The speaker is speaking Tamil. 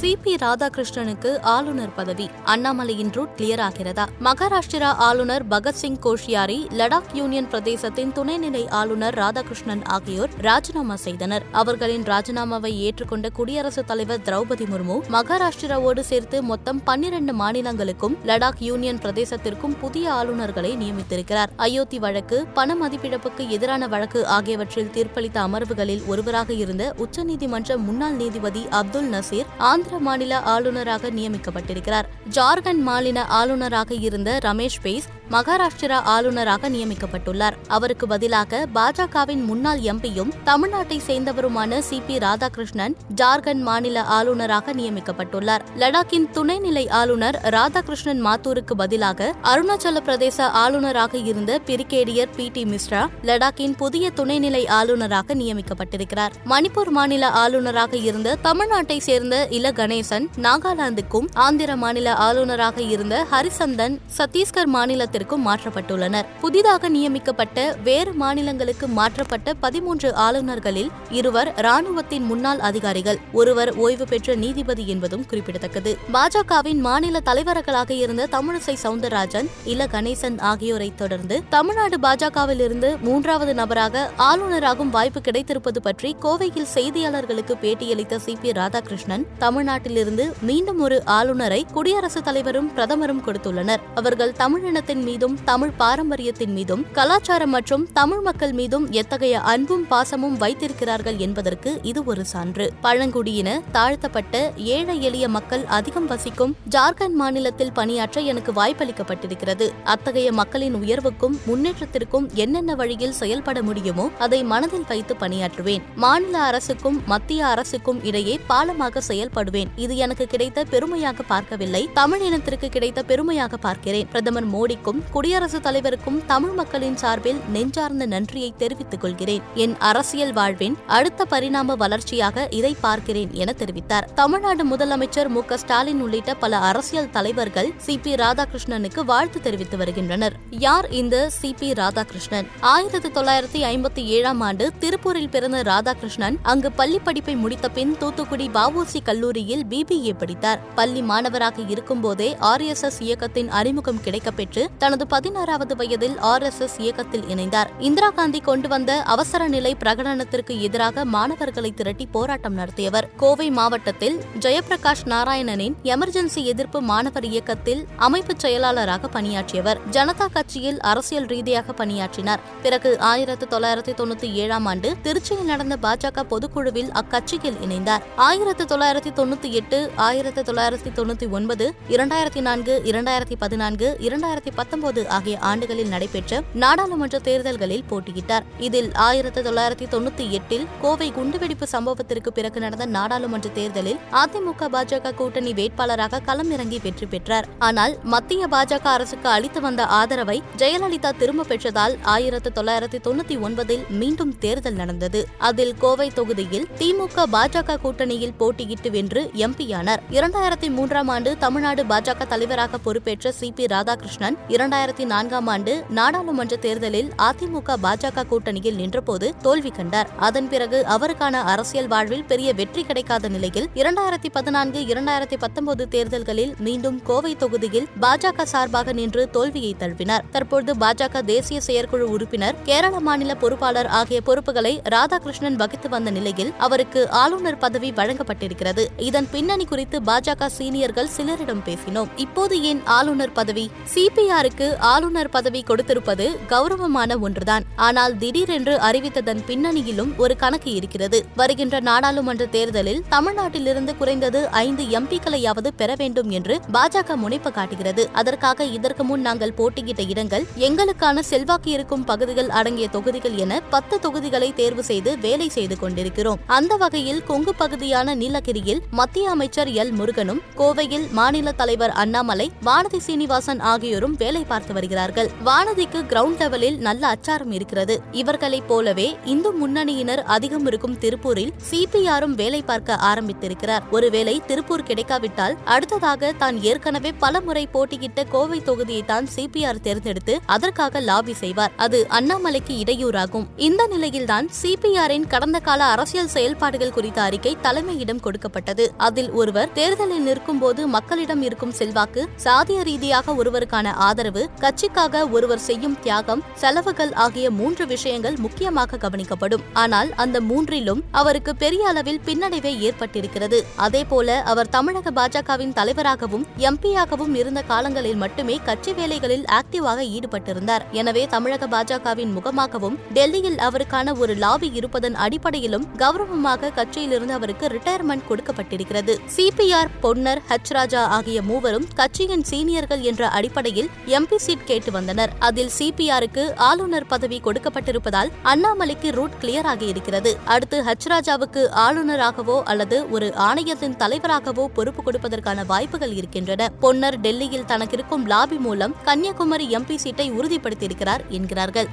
சிபி ராதாகிருஷ்ணனுக்கு ஆளுநர் பதவி. அண்ணாமலையின் ரூட் கிளியர் ஆகிறதா? மகாராஷ்டிரா ஆளுநர் பகத்சிங் கோஷியாரி லடாக் யூனியன் பிரதேசத்தின் துணைநிலை ஆளுநர் ராதாகிருஷ்ணன் ஆகியோர் ராஜினாமா செய்தனர். அவர்களின் ராஜினாமாவை ஏற்றுக்கொண்ட குடியரசுத் தலைவர் திரௌபதி முர்மு மகாராஷ்டிராவோடு சேர்த்து மொத்தம் பன்னிரண்டு மாநிலங்களுக்கும் லடாக் யூனியன் பிரதேசத்திற்கும் புதிய ஆளுநர்களை நியமித்திருக்கிறார். அயோத்தி வழக்கு பண மதிப்பிழப்புக்கு எதிரான வழக்கு ஆகியவற்றில் தீர்ப்பளித்த அமர்வுகளில் ஒருவராக இருந்த உச்சநீதிமன்ற முன்னாள் நீதிபதி அப்துல் நசீர் ஆந்திர மாநில ஆளுநராக நியமிக்கப்பட்டிருக்கிறார். ஜார்க்கண்ட் மாநில ஆளுநராக இருந்த ரமேஷ் பெய்ஸ் மகாராஷ்டிரா ஆளுநராக நியமிக்கப்பட்டுள்ளார். அவருக்கு பதிலாக பாஜகவின் முன்னாள் எம்பியும் தமிழ்நாட்டை சேர்ந்தவருமான சி பி ராதாகிருஷ்ணன் ஜார்க்கண்ட் மாநில ஆளுநராக நியமிக்கப்பட்டுள்ளார். லடாக்கின் துணைநிலை ஆளுநர் ராதாகிருஷ்ணன் மாத்தூருக்கு பதிலாக அருணாச்சல பிரதேச ஆளுநராக இருந்த பிரிகேடியர் பி டி மிஸ்ரா லடாக்கின் புதிய துணைநிலை ஆளுநராக நியமிக்கப்பட்டிருக்கிறார். மணிப்பூர் மாநில ஆளுநராக இருந்த தமிழ்நாட்டை சேர்ந்த இல கணேசன் நாகாலாந்துக்கும் ஆந்திர மாநில ஆளுநராக இருந்த ஹரிசந்தன் சத்தீஸ்கர் மாநிலத்திற்கும் மாற்றப்பட்டுள்ளனர். புதிதாக நியமிக்கப்பட்ட வேறு மாநிலங்களுக்கு மாற்றப்பட்ட பதிமூன்று ஆளுநர்களில் இருவர் ராணுவத்தின் முன்னாள் அதிகாரிகள் ஒருவர் ஓய்வு பெற்ற நீதிபதி என்பதும் குறிப்பிடத்தக்கது. பாஜகவின் மாநில தலைவர்களாக இருந்த தமிழிசை சவுந்தரராஜன் இல கணேசன் ஆகியோரை தொடர்ந்து தமிழ்நாடு பாஜகவில் இருந்து மூன்றாவது நபராக ஆளுநராகும் வாய்ப்பு கிடைத்திருப்பது பற்றி கோவையில் செய்தியாளர்களுக்கு பேட்டியளித்த சி பி ராதாகிருஷ்ணன் தமிழ்நாட்டிலிருந்து மீண்டும் ஒரு ஆளுநரை குடியரசுத் தலைவரும் பிரதமரும் கொடுத்துள்ளனர். அவர்கள் தமிழினத்தின் மீதும் தமிழ் பாரம்பரியத்தின் மீதும் கலாச்சாரம் மற்றும் தமிழ் மக்கள் மீதும் எத்தகைய அன்பும் பாசமும் வைத்திருக்கிறார்கள் என்பதற்கு இது ஒரு சான்று. பழங்குடியின தாழ்த்தப்பட்ட ஏழை எளிய மக்கள் அதிகம் வசிக்கும் ஜார்க்கண்ட் மாநிலத்தில் பணியாற்ற எனக்கு வாய்ப்பளிக்கப்பட்டிருக்கிறது. அத்தகைய மக்களின் உயர்வுக்கும் முன்னேற்றத்திற்கும் என்னென்ன வழியில் செயல்பட முடியுமோ அதை மனதில் வைத்து பணியாற்றுவேன். மாநில அரசுக்கும் மத்திய அரசுக்கும் இடையே பாலமாக செயல்படுவேன் இது எனக்கு கிடைத்த பெருமையாக பார்க்கவில்லை. தமிழ் இனத்திற்கு கிடைத்த பெருமையாக பார்க்கிறேன். பிரதமர் மோடிக்கும் குடியரசுத் தலைவருக்கும் தமிழ் மக்களின் சார்பில் நெஞ்சார்ந்த நன்றியை தெரிவித்துக் கொள்கிறேன். என் அரசியல் வாழ்வின் அடுத்த பரிணாம வளர்ச்சியாக இதை பார்க்கிறேன் என தெரிவித்தார். தமிழ்நாடு முதலமைச்சர் மு. ஸ்டாலின் உள்ளிட்ட பல அரசியல் தலைவர்கள் சி. பி. ராதாகிருஷ்ணனுக்கு வாழ்த்து தெரிவித்து வருகின்றனர். யார் இந்த சி. பி. ராதாகிருஷ்ணன்? ஆயிரத்தி தொள்ளாயிரத்தி ஐம்பத்தி ஏழாம் ஆண்டு திருப்பூரில் பிறந்த ராதாகிருஷ்ணன் அங்கு பள்ளி படிப்பை முடித்த பின் தூத்துக்குடி வஉசி கல்லூரியில் பிபிஏ படித்தார். பள்ளி மாணவராக இருக்கும்போதே ஆர் எஸ் எஸ் இயக்கத்தின் அறிமுகம் கிடைக்கப்பெற்று தனது பதினாறாவது வயதில் ஆர் எஸ் எஸ் இயக்கத்தில் இணைந்தார். இந்திரா காந்தி கொண்டு வந்த அவசர நிலை பிரகடனத்திற்கு எதிராக மாணவர்களை திரட்டி போராட்டம் நடத்தியவர். கோவை மாவட்டத்தில் ஜெயபிரகாஷ் நாராயணனின் எமர்ஜென்சி எதிர்ப்பு மாணவர் இயக்கத்தில் அமைப்பு செயலாளராக பணியாற்றியவர். ஜனதா கட்சியில் அரசியல் ரீதியாக பணியாற்றினார். பிறகு ஆயிரத்தி தொள்ளாயிரத்தி தொண்ணூத்தி ஏழாம் ஆண்டு திருச்சியில் நடந்த பாஜக பொதுக்குழுவில் அக்கட்சியில் இணைந்தார். ஆயிரத்தி தொள்ளாயிரத்தி தொண்ணூத்தி எட்டு ஆயிரத்தி தொள்ளாயிரத்தி தொண்ணூத்தி ஒன்பது இரண்டாயிரத்தி நான்கு இரண்டாயிரத்தி பதினான்கு இரண்டாயிரத்தி பத்தொன்பது ஆகிய ஆண்டுகளில் நடைபெற்ற நாடாளுமன்ற தேர்தல்களில் போட்டியிட்டார். இதில் ஆயிரத்தி தொள்ளாயிரத்தி தொண்ணூத்தி எட்டில் கோவை குண்டுவெடிப்பு சம்பவத்திற்கு பிறகு நடந்த நாடாளுமன்ற தேர்தலில் அதிமுக பாஜக கூட்டணி வேட்பாளராக களம் இறங்கி வெற்றி பெற்றார். ஆனால் மத்திய பாஜக அரசுக்கு அளித்து வந்த ஆதரவை ஜெயலலிதா திரும்ப பெற்றதால் ஆயிரத்தி தொள்ளாயிரத்தி தொண்ணூத்தி ஒன்பதில் மீண்டும் தேர்தல் நடந்தது. அதில் கோவை தொகுதியில் திமுக பாஜக கூட்டணியில் போட்டியிட்டு வென்று எம்பியானார். இரண்டாயிரத்தி மூன்றாம் ஆண்டு தமிழ்நாடு பாஜக தலைவராக பொறுப்பேற்ற சி பி ராதாகிருஷ்ணன் இரண்டாயிரத்தி நான்காம் ஆண்டு நாடாளுமன்ற தேர்தலில் அதிமுக பாஜக கூட்டணியில் நின்றபோது தோல்வி கண்டார். அதன் பிறகு அவருக்கான அரசியல் வாழ்வில் பெரிய வெற்றி கிடைக்காத நிலையில் இரண்டாயிரத்தி பதினான்கு இரண்டாயிரத்தி பத்தொன்பது தேர்தல்களில் மீண்டும் கோவை தொகுதியில் பாஜக சார்பாக நின்று தோல்வியை தழுவினார். தற்போது பாஜக தேசிய செயற்குழு உறுப்பினர் கேரள மாநில பொறுப்பாளர் ஆகிய பொறுப்புகளை ராதாகிருஷ்ணன் வகித்து வந்த நிலையில் அவருக்கு ஆளுநர் பதவி வழங்கப்பட்டிருக்கிறது. இதன் பின்னணி குறித்து பாஜக சீனியர்கள் சிலரிடம் பேசினோம். இப்போது ஏன் ஆளுநர் பதவி? சிபிஆருக்கு ஆளுநர் பதவி கொடுத்திருப்பது கௌரவமான ஒன்றுதான். ஆனால் திடீரென்று அறிவித்ததன் பின்னணியிலும் ஒரு கணக்கு இருக்கிறது. வருகின்ற நாடாளுமன்ற தேர்தலில் தமிழ்நாட்டிலிருந்து குறைந்தது ஐந்து எம்பிக்களையாவது பெற வேண்டும் என்று பாஜக முனைப்பு காட்டுகிறது. அதற்காக இதற்கு முன் நாங்கள் போட்டியிட்ட இடங்கள் எங்களுக்கான செல்வாக்கு இருக்கும் பகுதிகள் அடங்கிய தொகுதிகள் என பத்து தொகுதிகளை தேர்வு செய்து வேலை செய்து கொண்டிருக்கிறோம். அந்த வகையில் கொங்கு பகுதியான நீலகிரியில் மத்திய அமைச்சர் எல். முருகனும் கோவையில் மாநில தலைவர் அண்ணாமலை வானதி சீனிவாசன் ஆகியோரும் வேலை பார்த்து வருகிறார்கள். வானதிக்கு கிரவுண்ட் லெவலில் நல்ல அச்சாரம் இருக்கிறது. இவர்களைப் போலவே இந்து முன்னணியினர் அதிகம் இருக்கும் திருப்பூரில் சிபிஆரும் வேலை பார்க்க ஆரம்பித்திருக்கிறார். ஒருவேளை திருப்பூர் கிடைக்காவிட்டால் அடுத்ததாக தான் ஏற்கனவே பல முறை போட்டியிட்ட கோவை தொகுதியை தான் சிபிஆர் தேர்ந்தெடுத்து அதற்காக லாபி செய்வார். அது அண்ணாமலைக்கு இடையூறாகும். இந்த நிலையில்தான் சிபிஆரின் கடந்த கால அரசியல் செயல்பாடுகள் குறித்த அறிக்கை தலைமையிடம் கொடுக்கப்பட்டது. அதில் ஒருவர் தேர்தலில் நிற்கும் போது மக்களிடம் இருக்கும் செல்வாக்கு சாதிய ரீதியாக ஒருவருக்கான ஆதரவு கட்சிக்காக ஒருவர் செய்யும் தியாகம் செலவுகள் ஆகிய மூன்று விஷயங்கள் முக்கியமாக கவனிக்கப்படும். ஆனால் அந்த மூன்றிலும் அவருக்கு பெரிய அளவில் பின்னடைவே ஏற்பட்டிருக்கிறது. அதேபோல அவர் தமிழக பாஜகவின் தலைவராகவும் எம்பியாகவும் இருந்த காலங்களில் மட்டுமே கட்சி வேலைகளில் ஆக்டிவாக ஈடுபட்டிருந்தார். எனவே தமிழக பாஜகவின் முகமாகவும் டெல்லியில் அவருக்கான ஒரு லாபி இருப்பதன் அடிப்படையிலும் கௌரவமாக கட்சியிலிருந்து அவருக்கு ரிட்டையர்மெண்ட் கொடுக்கப்பட்டிருக்கிறது. சிபிஆர் பொன்னர் ஹச் ராஜா ஆகிய மூவரும் கட்சியின் சீனியர்கள் என்ற அடிப்படையில் எம்பி சீட் கேட்டு வந்தனர். அதில் சிபிஆருக்கு ஆளுநர் பதவி கொடுக்கப்பட்டிருப்பதால் அண்ணாமலைக்கு ரூட் கிளியர் ஆகியிருக்கிறது அடுத்து ஹச் ராஜாவுக்கு ஆளுநராகவோ அல்லது ஒரு ஆணையத்தின் தலைவராகவோ பொறுப்பு கொடுப்பதற்கான வாய்ப்புகள் இருக்கின்றன. பொன்னர் டெல்லியில் தனக்கிருக்கும் லாபி மூலம் கன்னியாகுமரி எம்பி சீட்டை உறுதிப்படுத்தியிருக்கிறார் என்கிறார்கள்.